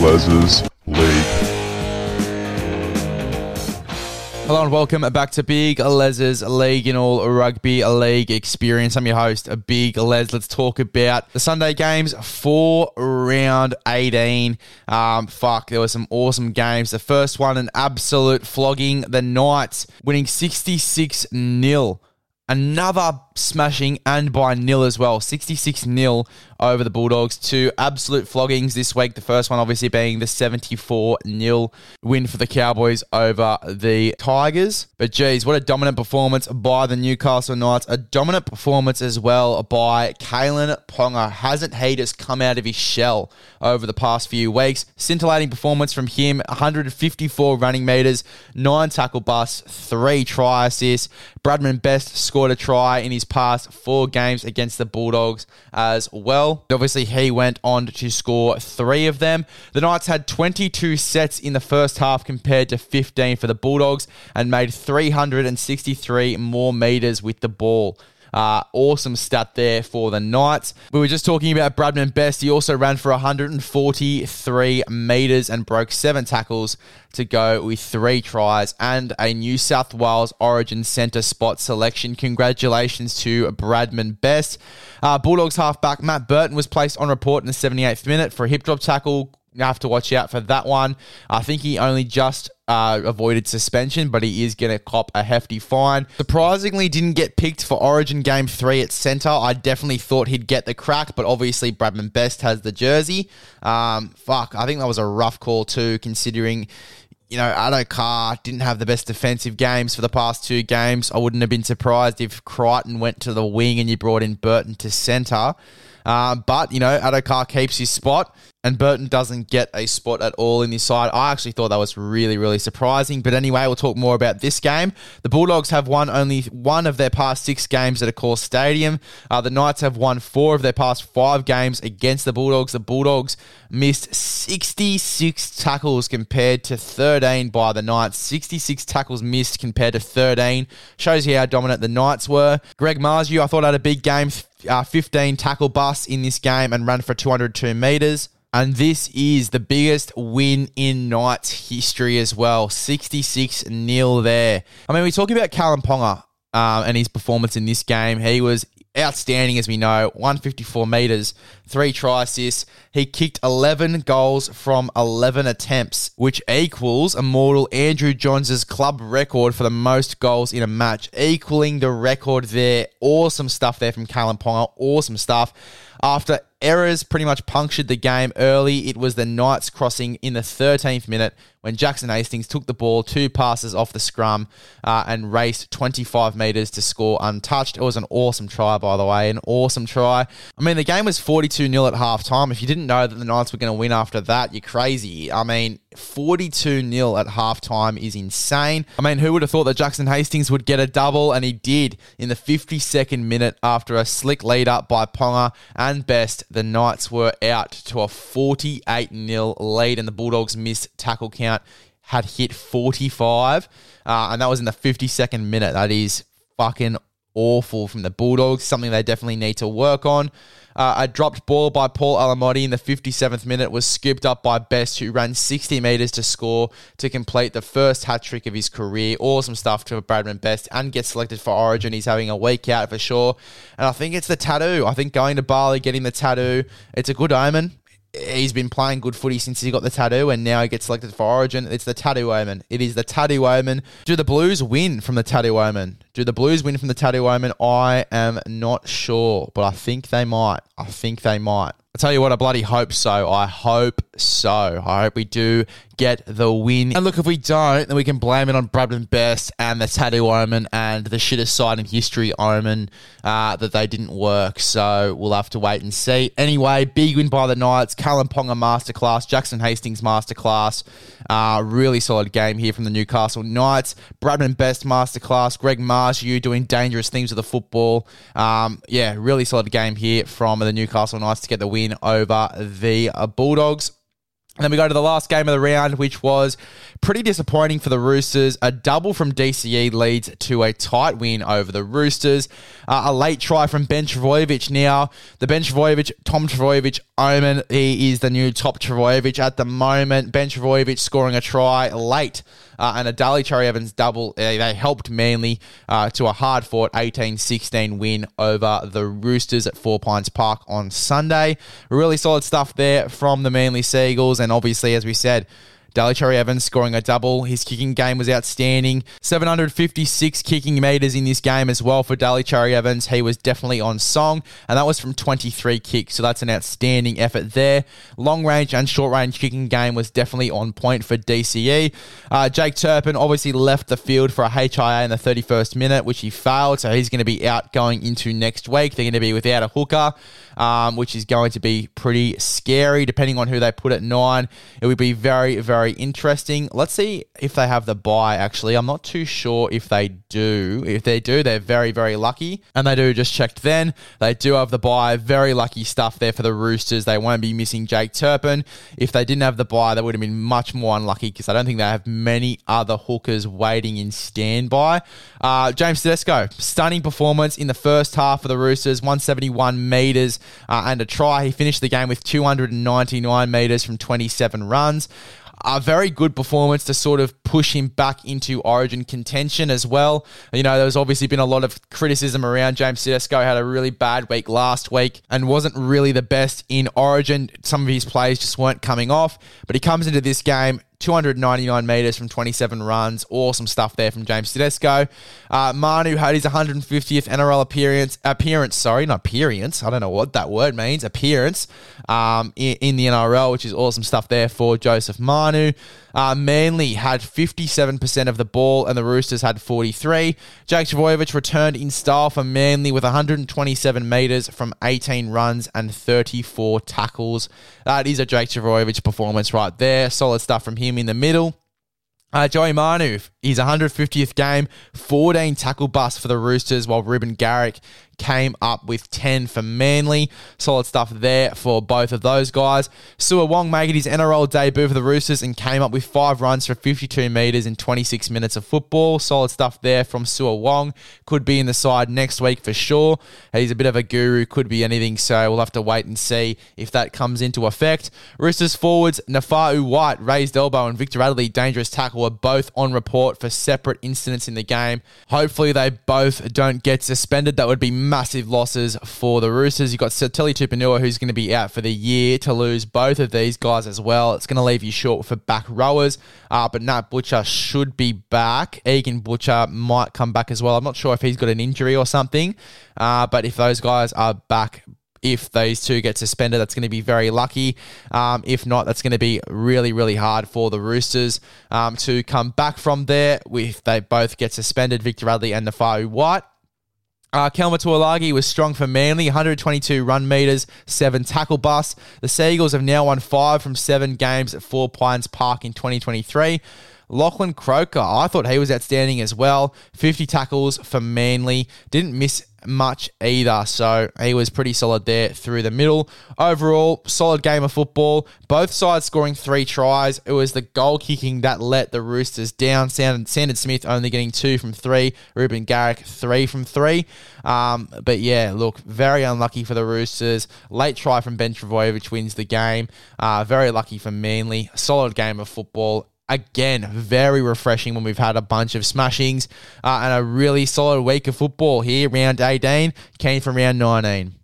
Les's League. Hello and welcome back to Big Les's League in All Rugby League Experience. I'm your host, Big Les. Let's talk about the Sunday games for round 18. Um, fuck, there were some awesome games. The first one, an absolute flogging. The Knights winning 66 0 another smashing and by nil as well 66 0 over the Bulldogs. Two absolute floggings this week. The first one, obviously, being the 74 0 win for the Cowboys over the Tigers. But geez, what a dominant performance by the Newcastle Knights. A dominant performance as well by Kalyn Ponga. Hasn't he just come out of his shell over the past few weeks? Scintillating performance from him 154 running meters, nine tackle busts, three try assists. Bradman Best scored a try in his past four games against the Bulldogs as well. Obviously, he went on to score three of them. The Knights had 22 sets in the first half compared to 15 for the Bulldogs and made 363 more meters with the ball. Uh, awesome stat there for the Knights. We were just talking about Bradman Best. He also ran for 143 metres and broke seven tackles to go with three tries and a New South Wales Origin centre spot selection. Congratulations to Bradman Best. Uh, Bulldogs halfback Matt Burton was placed on report in the 78th minute for a hip drop tackle. You have to watch out for that one. I think he only just uh, avoided suspension, but he is going to cop a hefty fine. Surprisingly, didn't get picked for Origin Game 3 at centre. I definitely thought he'd get the crack, but obviously Bradman Best has the jersey. Um, fuck, I think that was a rough call too, considering you know, Addo-Carr didn't have the best defensive games for the past two games. I wouldn't have been surprised if Crichton went to the wing and you brought in Burton to centre. Uh, but, you know, Addo-Carr keeps his spot and Burton doesn't get a spot at all in this side. I actually thought that was really, really surprising. But anyway, we'll talk more about this game. The Bulldogs have won only one of their past six games at Accor Stadium. Uh, the Knights have won four of their past five games against the Bulldogs. The Bulldogs missed 66 tackles compared to 13 by the Knights. 66 tackles missed compared to 13. Shows you how dominant the Knights were. Greg Marzhew, I thought had a big game. Uh, 15 tackle busts in this game and ran for 202 metres. And this is the biggest win in Knights history as well. 66 0 there. I mean, we're talking about Kalyn Ponga um, and his performance in this game. He was outstanding, as we know, 154 metres, three try assists. He kicked 11 goals from 11 attempts, which equals immortal Andrew Johns' club record for the most goals in a match, equaling the record there. Awesome stuff there from Kalyn Ponga. Awesome stuff. After errors pretty much punctured the game early, it was the Knights crossing in the 13th minute when Jackson Hastings took the ball two passes off the scrum uh, and raced 25 metres to score untouched. It was an awesome try, by the way, an awesome try. I mean, the game was 42 0 at half time. If you didn't know that the Knights were going to win after that, you're crazy. I mean, 42 0 at halftime is insane. I mean, who would have thought that Jackson Hastings would get a double? And he did in the 52nd minute after a slick lead up by Ponga and Best. The Knights were out to a 48 0 lead, and the Bulldogs missed tackle count had hit 45, uh, and that was in the 52nd minute. That is fucking awful from the Bulldogs, something they definitely need to work on. Uh, a dropped ball by Paul Alamoti in the 57th minute was scooped up by Best, who ran 60 metres to score to complete the first hat trick of his career. Awesome stuff to Bradman Best and get selected for Origin. He's having a week out for sure. And I think it's the tattoo. I think going to Bali, getting the tattoo, it's a good omen he's been playing good footy since he got the tattoo, and now he gets selected for Origin. It's the tattoo omen. It is the tattoo omen. Do the Blues win from the tattoo omen? Do the Blues win from the tattoo omen? I am not sure, but I think they might. I think they might. I tell you what, I bloody hope so. I hope so. I hope we do get the win. And look, if we don't, then we can blame it on Bradman Best and the Tattoo Omen and the shittest side in history Omen uh, that they didn't work. So we'll have to wait and see. Anyway, big win by the Knights. Kalyn Ponga masterclass. Jackson Hastings masterclass. Uh, really solid game here from the Newcastle Knights. Bradman Best masterclass. Greg Marzhew doing dangerous things with the football. Um, yeah, really solid game here from the Newcastle Knights to get the win over the Bulldogs. And then we go to the last game of the round, which was pretty disappointing for the Roosters. A double from DCE leads to a tight win over the Roosters. Uh, a late try from Ben Trbojevic. Now, the Ben Trbojevic, Tom Trbojevic omen, he is the new top Trbojevic at the moment. Ben Trbojevic scoring a try late. Uh, and a Daly Cherry Evans double. Uh, they helped Manly uh, to a hard fought 18 16 win over the Roosters at Four Pines Park on Sunday. Really solid stuff there from the Manly Seagulls. And obviously, as we said, Daly Cherry Evans scoring a double. His kicking game was outstanding. 756 kicking meters in this game as well for Daly Cherry Evans. He was definitely on song, and that was from 23 kicks, so that's an outstanding effort there. Long range and short range kicking game was definitely on point for DCE. Uh, Jake Turpin obviously left the field for a HIA in the 31st minute, which he failed, so he's going to be out going into next week. They're going to be without a hooker, um, which is going to be pretty scary depending on who they put at nine. It would be very, very very interesting. Let's see if they have the bye, actually. I'm not too sure if they do. If they do, they're very, very lucky. And they do, just checked then. They do have the bye. Very lucky stuff there for the Roosters. They won't be missing Jake Turpin. If they didn't have the bye, they would have been much more unlucky because I don't think they have many other hookers waiting in standby. Uh, James Tedesco, stunning performance in the first half for the Roosters, 171 metres uh, and a try. He finished the game with 299 metres from 27 runs a very good performance to sort of push him back into origin contention as well. You know, there's obviously been a lot of criticism around James Tedesco, had a really bad week last week and wasn't really the best in origin. Some of his plays just weren't coming off, but he comes into this game 299 metres from 27 runs. Awesome stuff there from James Tedesco. Uh, Manu had his 150th NRL appearance. Appearance, sorry, not appearance. I don't know what that word means. Appearance um, in, in, the NRL, which is awesome stuff there for Joseph Manu. Uh, Manly had 57% of the ball and the Roosters had 43. Jake Trbojevic returned in style for Manly with 127 metres from 18 runs and 34 tackles. That is a Jake Trbojevic performance right there. Solid stuff from him in the middle. Uh, Joey Manu, his 150th game, 14 tackle busts for the Roosters, while Reuben Garrick came up with 10 for Manly. Solid stuff there for both of those guys. Siua Wong making his NRL debut for the Roosters and came up with five runs for 52 metres in 26 minutes of football. Solid stuff there from Siua Wong. Could be in the side next week for sure. He's a bit of a guru, could be anything, so we'll have to wait and see if that comes into effect. Roosters forwards, Naufahu Whyte, raised elbow, and Victor Radley, dangerous tackle, are both on report for separate incidents in the game. Hopefully, they both don't get suspended. That would be massive losses for the Roosters. You've got Sitili Tupouniua, who's going to be out for the year, to lose both of these guys as well. It's going to leave you short for back rowers, uh, but Nat Butcher should be back. Egan Butcher might come back as well. I'm not sure if he's got an injury or something, uh, but if those guys are back, if those two get suspended, that's going to be very lucky. Um, if not, that's going to be really, really hard for the Roosters um, to come back from there if they both get suspended, Victor Radley and Naufahu Whyte. Uh, Kelma Tuilagi was strong for Manly, 122 run meters, seven tackle busts. The Seagulls have now won five from seven games at Four Pines Park in 2023. Lachlan Croker, I thought he was outstanding as well. 50 tackles for Manly. Didn't miss much either. So he was pretty solid there through the middle. Overall, solid game of football. Both sides scoring three tries. It was the goal kicking that let the Roosters down. Sandon Smith only getting two from three. Reuben Garrick, three from three. Um, but yeah, look, very unlucky for the Roosters. Late try from Ben Trbojevic wins the game. Uh, very lucky for Manly. Solid game of football again, very refreshing when we've had a bunch of smashings uh, and a really solid week of football here. Round 18 came from round 19.